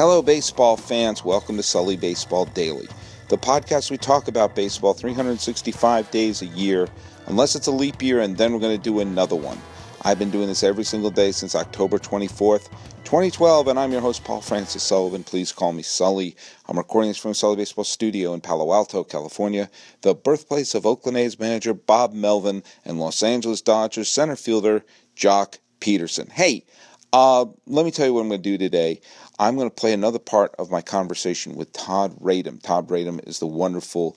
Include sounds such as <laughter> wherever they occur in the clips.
Hello, baseball fans. Welcome to Sully Baseball Daily, the podcast we talk about baseball 365 days a year, unless it's a leap year, and then we're going to do another one. I've been doing this every single day since October 24th, 2012, and I'm your host, Paul Francis Sullivan. Please call me Sully. I'm recording this from Sully Baseball Studio in Palo Alto, California, the birthplace of Oakland A's manager Bob Melvin and Los Angeles Dodgers center fielder Joc Pederson. Hey, uh, let me tell you what I'm going to do today. I'm going to play another part of my conversation with Todd Radom. Todd Radom is the wonderful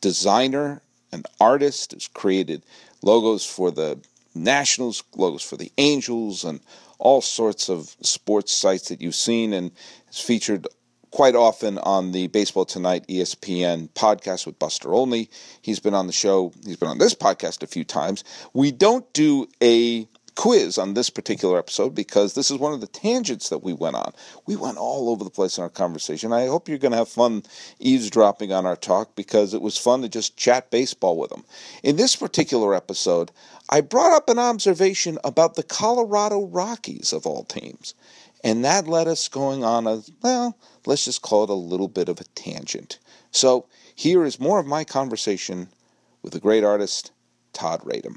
designer and artist who's created logos for the Nationals, logos for the Angels, and all sorts of sports sites that you've seen, and is featured quite often on the Baseball Tonight ESPN podcast with Buster Olney. He's been on the show, he's been on this podcast a few times. We don't do a quiz on this particular episode because this is one of the tangents that we went on. We went all over the place in our conversation. I hope you're going to have fun eavesdropping on our talk because it was fun to just chat baseball with them. In this particular episode, I brought up an observation about the Colorado Rockies of all teams. And that led us going on a, well, let's just call it a little bit of a tangent. So here is more of my conversation with the great artist, Todd Radom.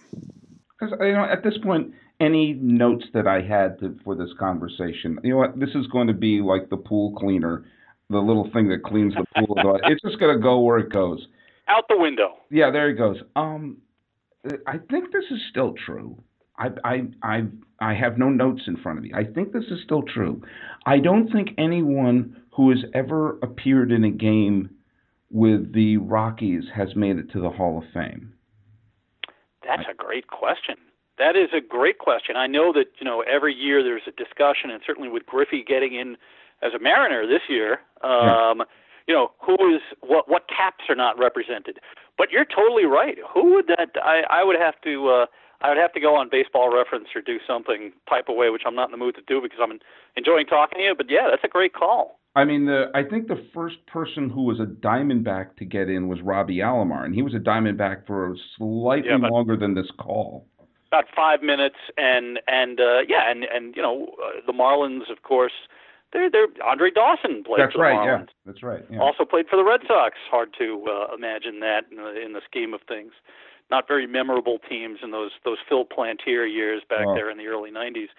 Because you know, at this point, any notes that I had to, for this conversation. You know what? This is going to be like the pool cleaner, the little thing that cleans the pool. it's just going to go where it goes. Out the window. Yeah, there it goes. Um, I think this is still true. I, I, I, I have no notes in front of me. I think this is still true. I don't think anyone who has ever appeared in a game with the Rockies has made it to the Hall of Fame. That's a great question. That is a great question. I know that you know every year there's a discussion, and certainly with Griffey getting in as a Mariner this year, um, yeah. you know who is what what caps are not represented. But you're totally right. Who would that? I I would have to. Uh, I would have to go on Baseball Reference or do something type of way, which I'm not in the mood to do because I'm enjoying talking to you. But yeah, that's a great call. I mean, the I think the first person who was a Diamondback to get in was Robbie Alomar, and he was a Diamondback for slightly yeah, longer than this call about five minutes, and and uh, yeah, and and you know uh, the Marlins, of course. They're, they're Andre Dawson played That's for right, the Marlins. Yeah. That's right. Yeah. Also played for the Red Sox. Hard to uh, imagine that in the, in the scheme of things. Not very memorable teams in those those Phil Plantier years back there in the early '90s.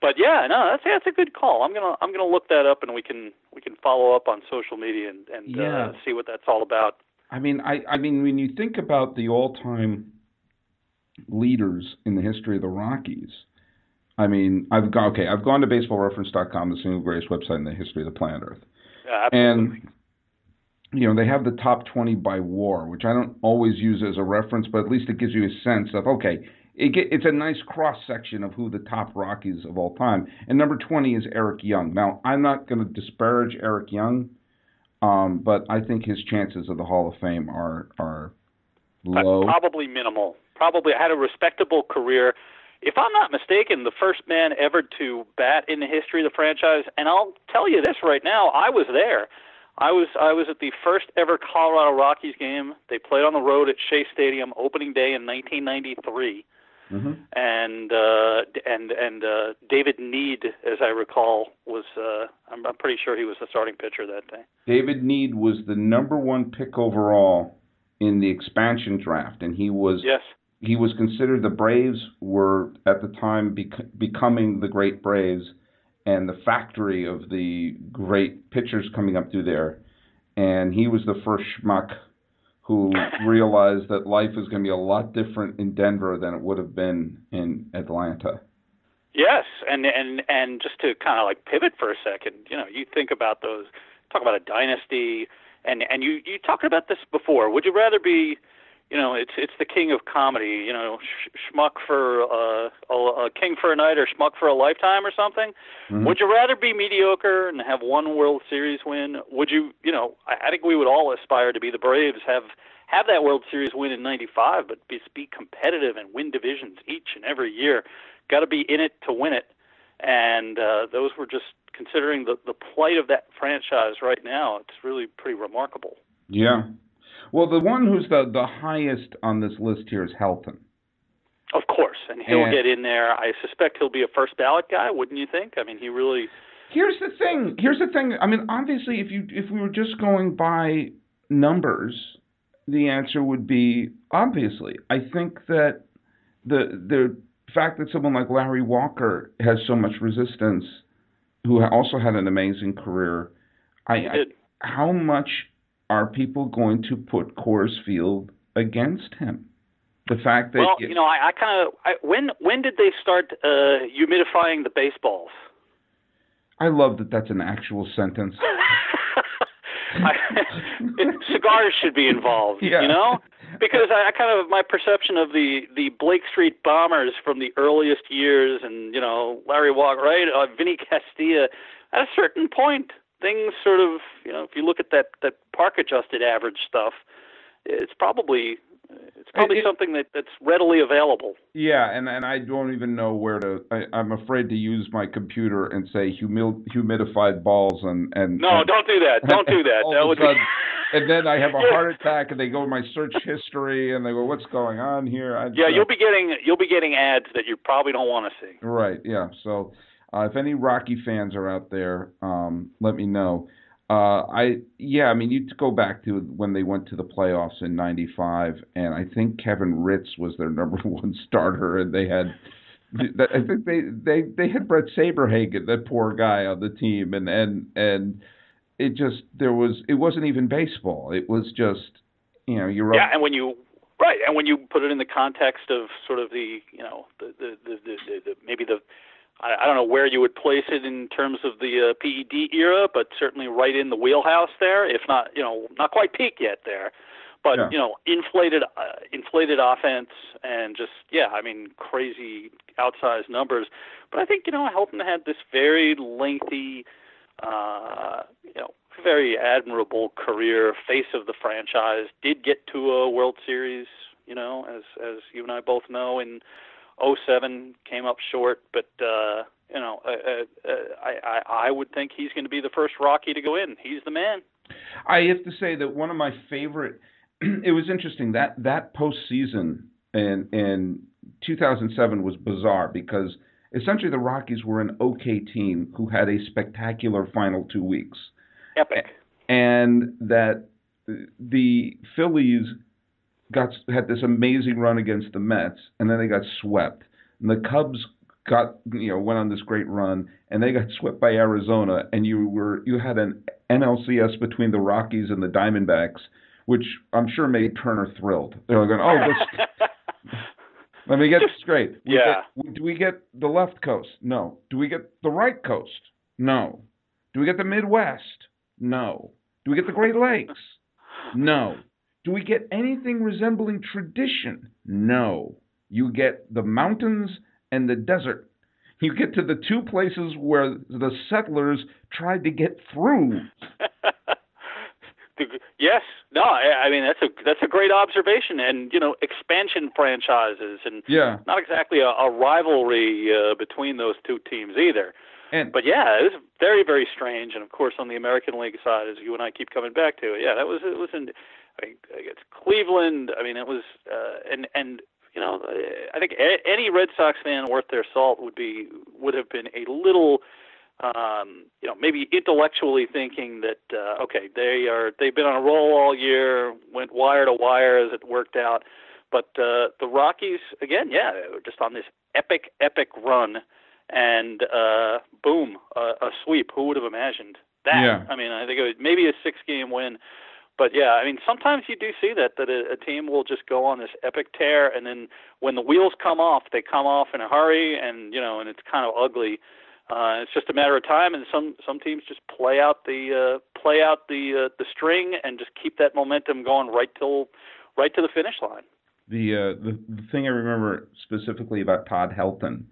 But yeah, no, that's that's a good call. I'm gonna I'm gonna look that up, and we can we can follow up on social media and, and uh, yeah. uh, see what that's all about. I mean, I I mean, when you think about the all-time leaders in the history of the Rockies. I mean, I've gone okay. I've gone to BaseballReference.com, the single greatest website in the history of the planet Earth. And you know they have the top 20 by WAR, which I don't always use as a reference, but at least it gives you a sense of okay. It get, it's a nice cross section of who the top Rockies of all time. And number 20 is Eric Young. Now, I'm not going to disparage Eric Young, um, but I think his chances of the Hall of Fame are are low. Probably minimal probably had a respectable career. If I'm not mistaken, the first man ever to bat in the history of the franchise, and I'll tell you this right now, I was there. I was I was at the first ever Colorado Rockies game. They played on the road at Shea Stadium opening day in 1993. Mm-hmm. And uh, and and uh, David Nied, as I recall, was uh, I'm, I'm pretty sure he was the starting pitcher that day. David Nied was the number one pick overall in the expansion draft, and he was yes he was considered the Braves were at the time bec- becoming the great Braves and the factory of the great pitchers coming up through there. And he was the first schmuck who <laughs> realized that life was going to be a lot different in Denver than it would have been in Atlanta. Yes, and and and just to kind of like pivot for a second, you know, you think about those, talk about a dynasty, and and you you talked about this before. Would you rather be you know, it's it's the king of comedy. You know, sh- schmuck for uh, a, a king for a night or schmuck for a lifetime or something. Mm-hmm. Would you rather be mediocre and have one World Series win? Would you, you know, I, I think we would all aspire to be the Braves, have have that World Series win in '95, but be, be competitive and win divisions each and every year. Got to be in it to win it, and uh, those were just considering the the plight of that franchise right now. It's really pretty remarkable. Yeah, well, the one who's the, the highest on this list here is Helton. Of course, and he'll and, get in there. I suspect he'll be a first ballot guy, wouldn't you think? I mean, he really Here's the thing. Here's the thing. I mean, obviously, if you if we were just going by numbers, the answer would be obviously. I think that the the fact that someone like Larry Walker has so much resistance, who also had an amazing career, I, I how much are people going to put Coors Field against him? The fact that well, you know, I, I kind of when when did they start uh, humidifying the baseballs? I love that that's an actual sentence. <laughs> I, cigars should be involved, yeah. you know, because I, I kind of my perception of the the Blake Street Bombers from the earliest years, and you know Larry Walker, right, uh, Vinny Castilla. At a certain point, things sort of, you know, if you look at that that park adjusted average stuff, it's probably it's probably it, something that, that's readily available. Yeah, and, and I don't even know where to. I, I'm afraid to use my computer and say humil, humidified balls and and. No, and, don't do that. Don't do that. <laughs> that would sudden, and then I have a <laughs> heart attack, and they go to my search history, and they go, "What's going on here?" I, yeah, uh you'll be getting you'll be getting ads that you probably don't want to see. Right. Yeah. So, uh, if any Rocky fans are out there, um, let me know. Uh, I yeah, I mean you go back to when they went to the playoffs in '95, and I think Kevin Ritz was their <laughs> number one starter, and they had. I think they they they had Bret Saberhagen, that poor guy on the team, and and and it just there was it wasn't even baseball. It was just you know you're yeah, and when you right, and when you put it in the context of sort of the you know the the the, the, the maybe the I, I don't know where you would place it in terms of the uh, PED era, but certainly right in the wheelhouse there, if not, you know, not quite peak yet there. But yeah. you know, inflated, uh, inflated offense, and just yeah, I mean, crazy outsized numbers. But I think you know, Helton had this very lengthy, uh, you know, very admirable career, face of the franchise. Did get to a World Series, you know, as as you and I both know, in 07 came up short, but uh, you know, uh, uh, I, I I would think he's going to be the first Rocky to go in. He's the man. I have to say that one of my favorite. <clears throat> it was interesting that that postseason in in 2007 was bizarre because essentially the Rockies were an okay team who had a spectacular final two weeks. Epic. And that the Phillies got had this amazing run against the Mets, and then they got swept. And the Cubs got you know went on this great run, and they got swept by Arizona, and you were you had an NLCS between the Rockies and the Diamondbacks, which I'm sure made Turner thrilled. They were going, oh, this. <laughs> Let me get this straight. We yeah. Get, do we get the left coast? No. Do we get the right coast? No. Do we get the Midwest? No. Do we get the Great Lakes? No. Do we get anything resembling tradition? No. You get the mountains and the desert. You get to the two places where the settlers tried to get through. <laughs> yes, no, I, I mean that's a that's a great observation, and you know expansion franchises, and yeah, not exactly a, a rivalry uh, between those two teams either. And, but yeah, it was very very strange, and of course on the American League side, as you and I keep coming back to, it. yeah, that was it was in I think against Cleveland. I mean, it was uh, and and you know, I think any Red Sox fan worth their salt would be would have been a little, um, you know, maybe intellectually thinking that uh, okay, they are they've been on a roll all year, went wire to wire as it worked out, but uh, the Rockies again, yeah, they were just on this epic epic run, and uh, boom, a, a sweep. Who would have imagined that? Yeah. I mean, I think it was maybe a six game win but yeah, I mean, sometimes you do see that that a, a team will just go on this epic tear, and then when the wheels come off, they come off in a hurry, and you know, and it's kind of ugly. Uh, it's just a matter of time, and some some teams just play out the uh, play out the uh, the string and just keep that momentum going right till right to the finish line. The uh, the, the thing I remember specifically about Todd Helton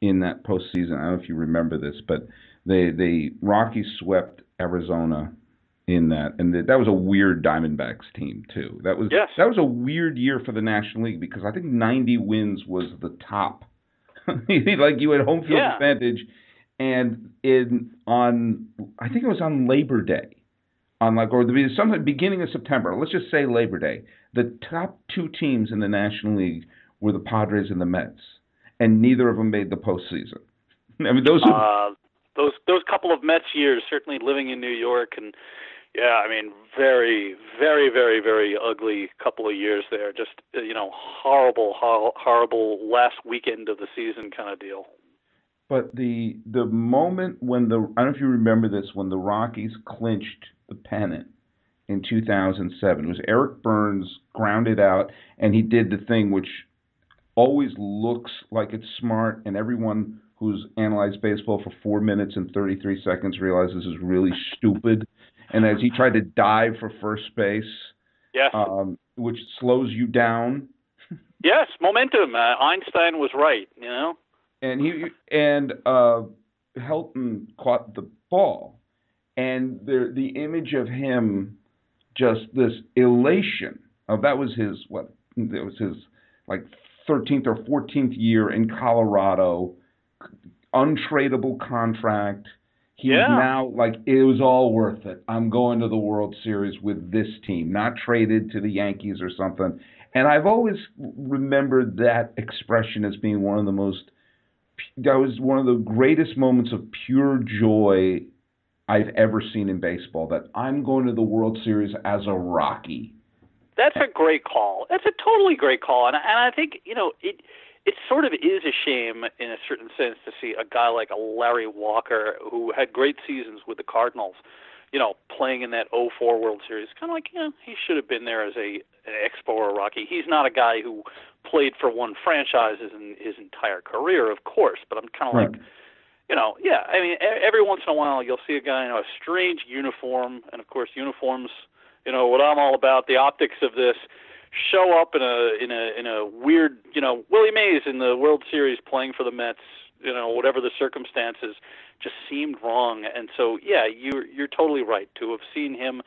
in that postseason, I don't know if you remember this, but they they Rockies swept Arizona in that, and the, that was a weird Diamondbacks team too. That was yes. that was a weird year for the National League because I think 90 wins was the top. <laughs> like you had home field yeah. advantage, and in on I think it was on Labor Day, on like or the some beginning of September. Let's just say Labor Day. The top two teams in the National League were the Padres and the Mets, and neither of them made the postseason. <laughs> I mean, those. Are, uh, those those couple of Mets years, certainly living in New York, and yeah, I mean, very, very, very, very ugly couple of years there. Just uh, you know, horrible, horrible last weekend of the season kind of deal. But the the moment when the I don't know if you remember this when the Rockies clinched the pennant in 2007 it was Eric Byrnes grounded out and he did the thing which always looks like it's smart and everyone who's analyzed baseball for 4 minutes and 33 seconds realizes is really stupid and as he tried to dive for first base yes um, which slows you down yes momentum uh, Einstein was right you know and he and uh, Helton caught the ball, and the the image of him, just this elation. Oh, that was his what? That was his like 13th or 14th year in Colorado, untradeable contract. He's yeah. now like it was all worth it. I'm going to the World Series with this team, not traded to the Yankees or something. And I've always remembered that expression as being one of the most that was one of the greatest moments of pure joy I've ever seen in baseball. That I'm going to the World Series as a Rocky. That's a great call. That's a totally great call, and and I think you know it. It sort of is a shame, in a certain sense, to see a guy like a Larry Walker, who had great seasons with the Cardinals, you know, playing in that 04 World Series. Kind of like, you know, he should have been there as a an Expo or a Rocky. He's not a guy who played for one franchise in his entire career, of course, but I'm kind of right. like, you know, yeah. I mean, every once in a while you'll see a guy in a strange uniform, and of course, uniforms. You know what I'm all about. The optics of this show up in a in a in a weird, you know, Willie Mays in the World Series playing for the Mets. You know, whatever the circumstances, just seemed wrong. And so, yeah, you're you're totally right to have seen him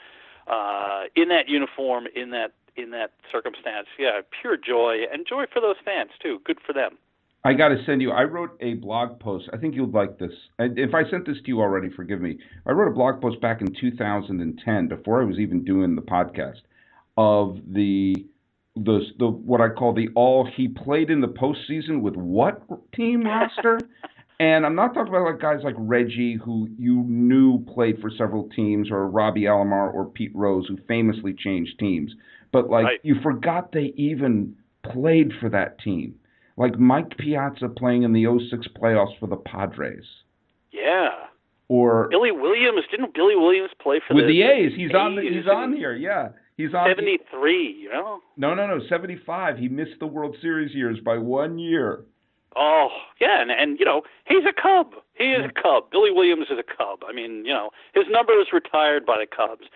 uh, in that uniform in that in that circumstance. Yeah, pure joy and joy for those fans too. Good for them. I got to send you. I wrote a blog post. I think you'll like this. And If I sent this to you already, forgive me. I wrote a blog post back in 2010, before I was even doing the podcast, of the the the what I call the all he played in the postseason with what team roster. <laughs> and I'm not talking about like guys like Reggie, who you knew played for several teams, or Robbie Alomar or Pete Rose, who famously changed teams but like right. you forgot they even played for that team. Like Mike Piazza playing in the 06 playoffs for the Padres. Yeah. Or Billy Williams didn't Billy Williams play for with the, the A's? He's A's on. The, he's on here. Yeah, he's on. Seventy three. You know. No, no, no. Seventy five. He missed the World Series years by one year. Oh yeah, and and you know he's a Cub. He is a Cub. Billy Williams is a Cub. I mean, you know his number is retired by the Cubs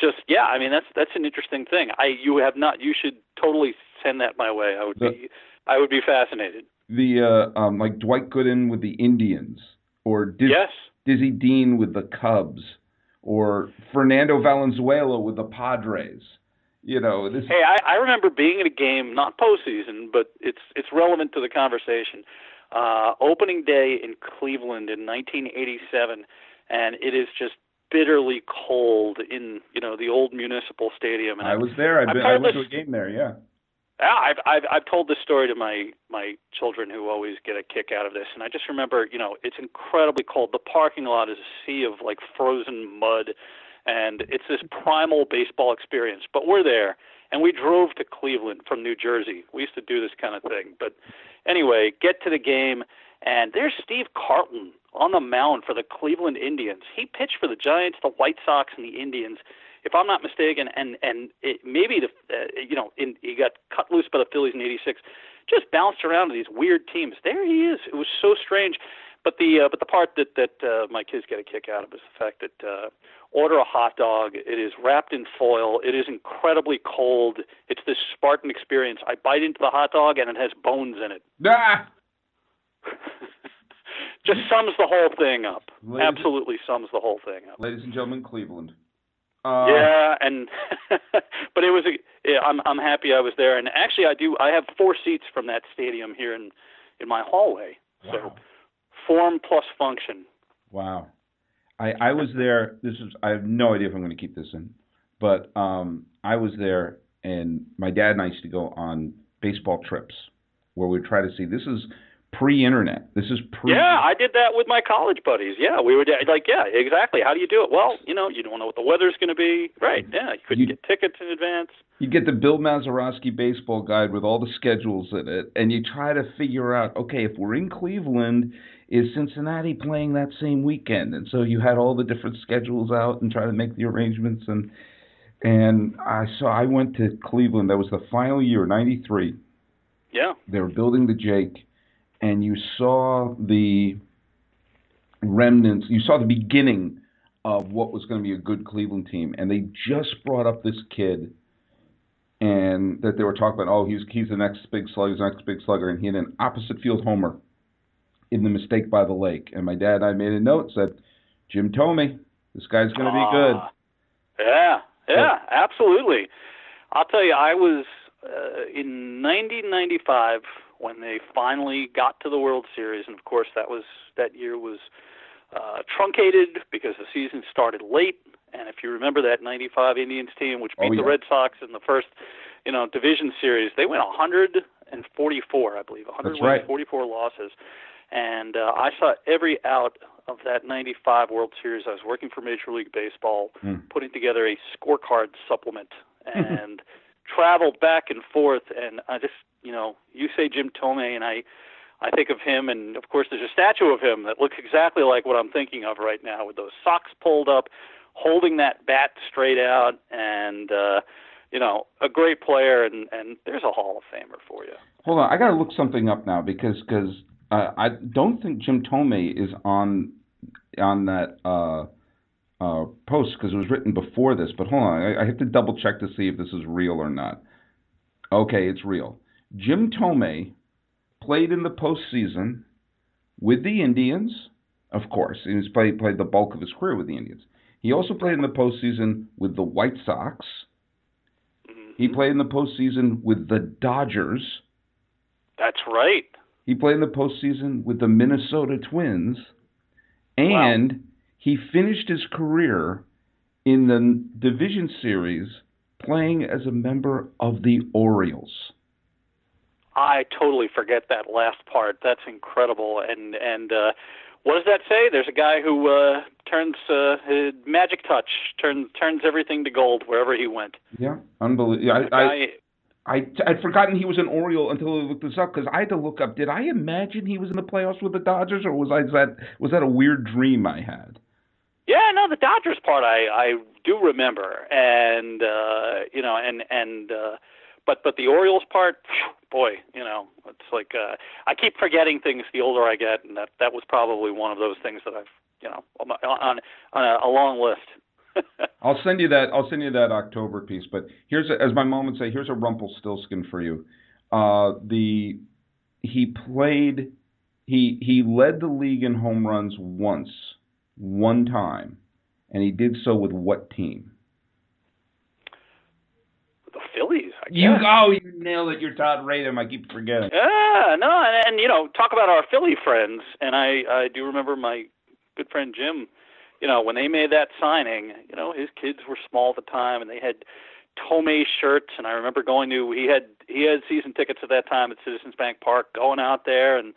just yeah, I mean that's that's an interesting thing. I you have not you should totally send that my way. I would the, be I would be fascinated. The uh, um, like Dwight Gooden with the Indians, or Diz, yes. Dizzy Dean with the Cubs, or Fernando Valenzuela with the Padres. You know this. Hey, I, I remember being at a game, not postseason, but it's it's relevant to the conversation. Uh, opening day in Cleveland in 1987, and it is just bitterly cold in you know the old municipal stadium. And I was there. I've been, I went to a game there. Yeah. I've I've I've told this story to my my children who always get a kick out of this, and I just remember, you know, it's incredibly cold. The parking lot is a sea of like frozen mud, and it's this primal baseball experience. But we're there, and we drove to Cleveland from New Jersey. We used to do this kind of thing. But anyway, get to the game, and there's Steve Carlton on the mound for the Cleveland Indians. He pitched for the Giants, the White Sox, and the Indians, if I'm not mistaken. And and it, maybe the uh, you know in, he got cut loose by the Phillies in '86. Just bounced around to these weird teams. There he is. It was so strange. But the uh, but the part that that uh, my kids get a kick out of is the fact that uh, order a hot dog. It is wrapped in foil. It is incredibly cold. It's this Spartan experience. I bite into the hot dog and it has bones in it. <laughs> Ah! just sums the whole thing up. Ladies Absolutely sums the whole thing up. Ladies and gentlemen, Cleveland. Uh, yeah, and <laughs> but it was a. Yeah, I'm I'm happy I was there, and actually I do. I have four seats from that stadium here in in my hallway. Wow. So form plus function. Wow. I I was there. This is I have no idea if I'm going to keep this in, but um I was there, and my dad and I used to go on baseball trips where we'd try to see. This is pre-internet. This is pre. Yeah, I did that with my college buddies. Yeah, we would like, yeah, exactly. How do you do it? Well, you know, you don't know what the weather's going to be. Right. Yeah, you couldn't You- get tickets in advance. You get the Bill Mazeroski baseball guide with all the schedules in it, and you try to figure out, okay, if we're in Cleveland, is Cincinnati playing that same weekend? And so you had all the different schedules out and try to make the arrangements. And and I so I went to Cleveland. That was the final year, '93. Yeah. They were building the Jake, and you saw the remnants. You saw the beginning of what was going to be a good Cleveland team, and they just brought up this kid, and that they were talking about. Oh, he's he's the next big slugger, he's the next big slugger, and he had an opposite field homer in the mistake by the lake. And my dad and I made a note said, Jim Thome, this guy's going to be good. Ah, Yeah, yeah, absolutely. I'll tell you, I was uh, in 1995 when they finally got to the World Series, and of course that was that year was uh, truncated because the season started late. And if you remember that '95 Indians team, which beat Oh, the. Red Sox in the first, you know, division series, they went 144, I believe, 100 That's wins, right. losses. And uh, I saw every out of that '95 World Series. I was working for Major League Baseball, Hmm. putting together a scorecard supplement, <laughs> and traveled back and forth. And I just, you know, you say Jim Thome, and I, I think of him, and of course there's a statue of him that looks exactly like what I'm thinking of right now, with those socks pulled up, holding that bat straight out, and uh, you know, a great player. And and there's a Hall of Famer for you. Hold on, I got to look something up now because because uh, I don't think Jim Thome is on on that uh, uh, post because it was written before this. But hold on, I, I have to double check to see if this is real or not. Okay, it's real. Jim Thome played in the postseason with the Indians, of course. He's played played the bulk of his career with the Indians. He also played in the postseason with the White Sox. Mhm. He played in the postseason with the Dodgers. That's right. He played in the postseason with the Minnesota Twins, and he finished his career in the division series playing as a member of the Orioles. I totally forget that last part. That's incredible. And and uh, what does that say? There's a guy who uh, turns uh, his magic touch turns turns everything to gold wherever he went. Yeah, unbelievable. I, I, I I'd forgotten he was an Oriole until I looked this up because I had to look up. Did I imagine he was in the playoffs with the Dodgers, or was I was that was that a weird dream I had? Yeah, no, the Dodgers part I I do remember, and uh, you know, and and uh, but but the Orioles part, boy, you know, it's like uh, I keep forgetting things the older I get, and that that was probably one of those things that I've you know on on, a, a long list. <laughs> I'll send you that. I'll send you that October piece. But here's, a, as my mom would say, here's a Rumpelstiltskin for you. Uh, the he played. He he led the league in home runs once, one time, and he did so with what team? the Phillies, I guess. You oh, you nailed it. You're Todd Radom. I keep forgetting. Yeah, no, and, and you know, talk about our Philly friends, and I I do remember my good friend Jim. You know, when they made that signing, you know, his kids were small at the time, and they had Thome shirts, and I remember going to he had he had season tickets at that time at Citizens Bank Park, going out there, and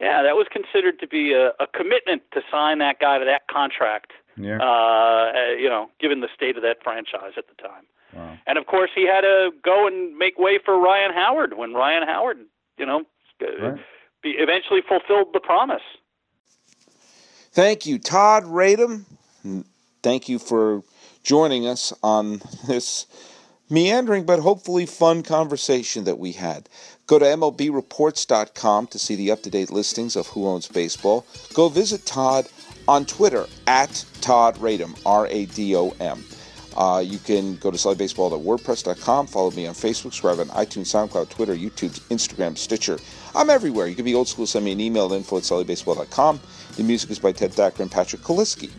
yeah, that was considered to be a, a commitment to sign that guy to that contract. Yeah. Uh, you know, given the state of that franchise at the time. Wow. And of course, he had to go and make way for Ryan Howard when Ryan Howard, you know, Right. eventually fulfilled the promise. Thank you, Todd Radom. Thank you for joining us on <laughs> this meandering but hopefully fun conversation that we had. Go to MLBReports.com to see the up to date listings of Who Owns Baseball. Go visit Todd on Twitter at Todd Radom, R A D O M. Uh, you can go to SullyBaseball.wordpress.com. Follow me on Facebook. Subscribe on iTunes, SoundCloud, Twitter, YouTube, Instagram, Stitcher. I'm everywhere. You can be old school. Send me an email at info at SullyBaseball.com. The music is by Ted Thacker and Patrick Kaliski.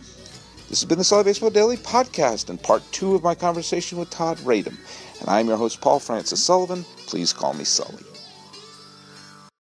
This has been the Sully Baseball Daily Podcast and part two of my conversation with Todd Radom. And I'm your host, Paul Francis Sullivan. Please call me Sully.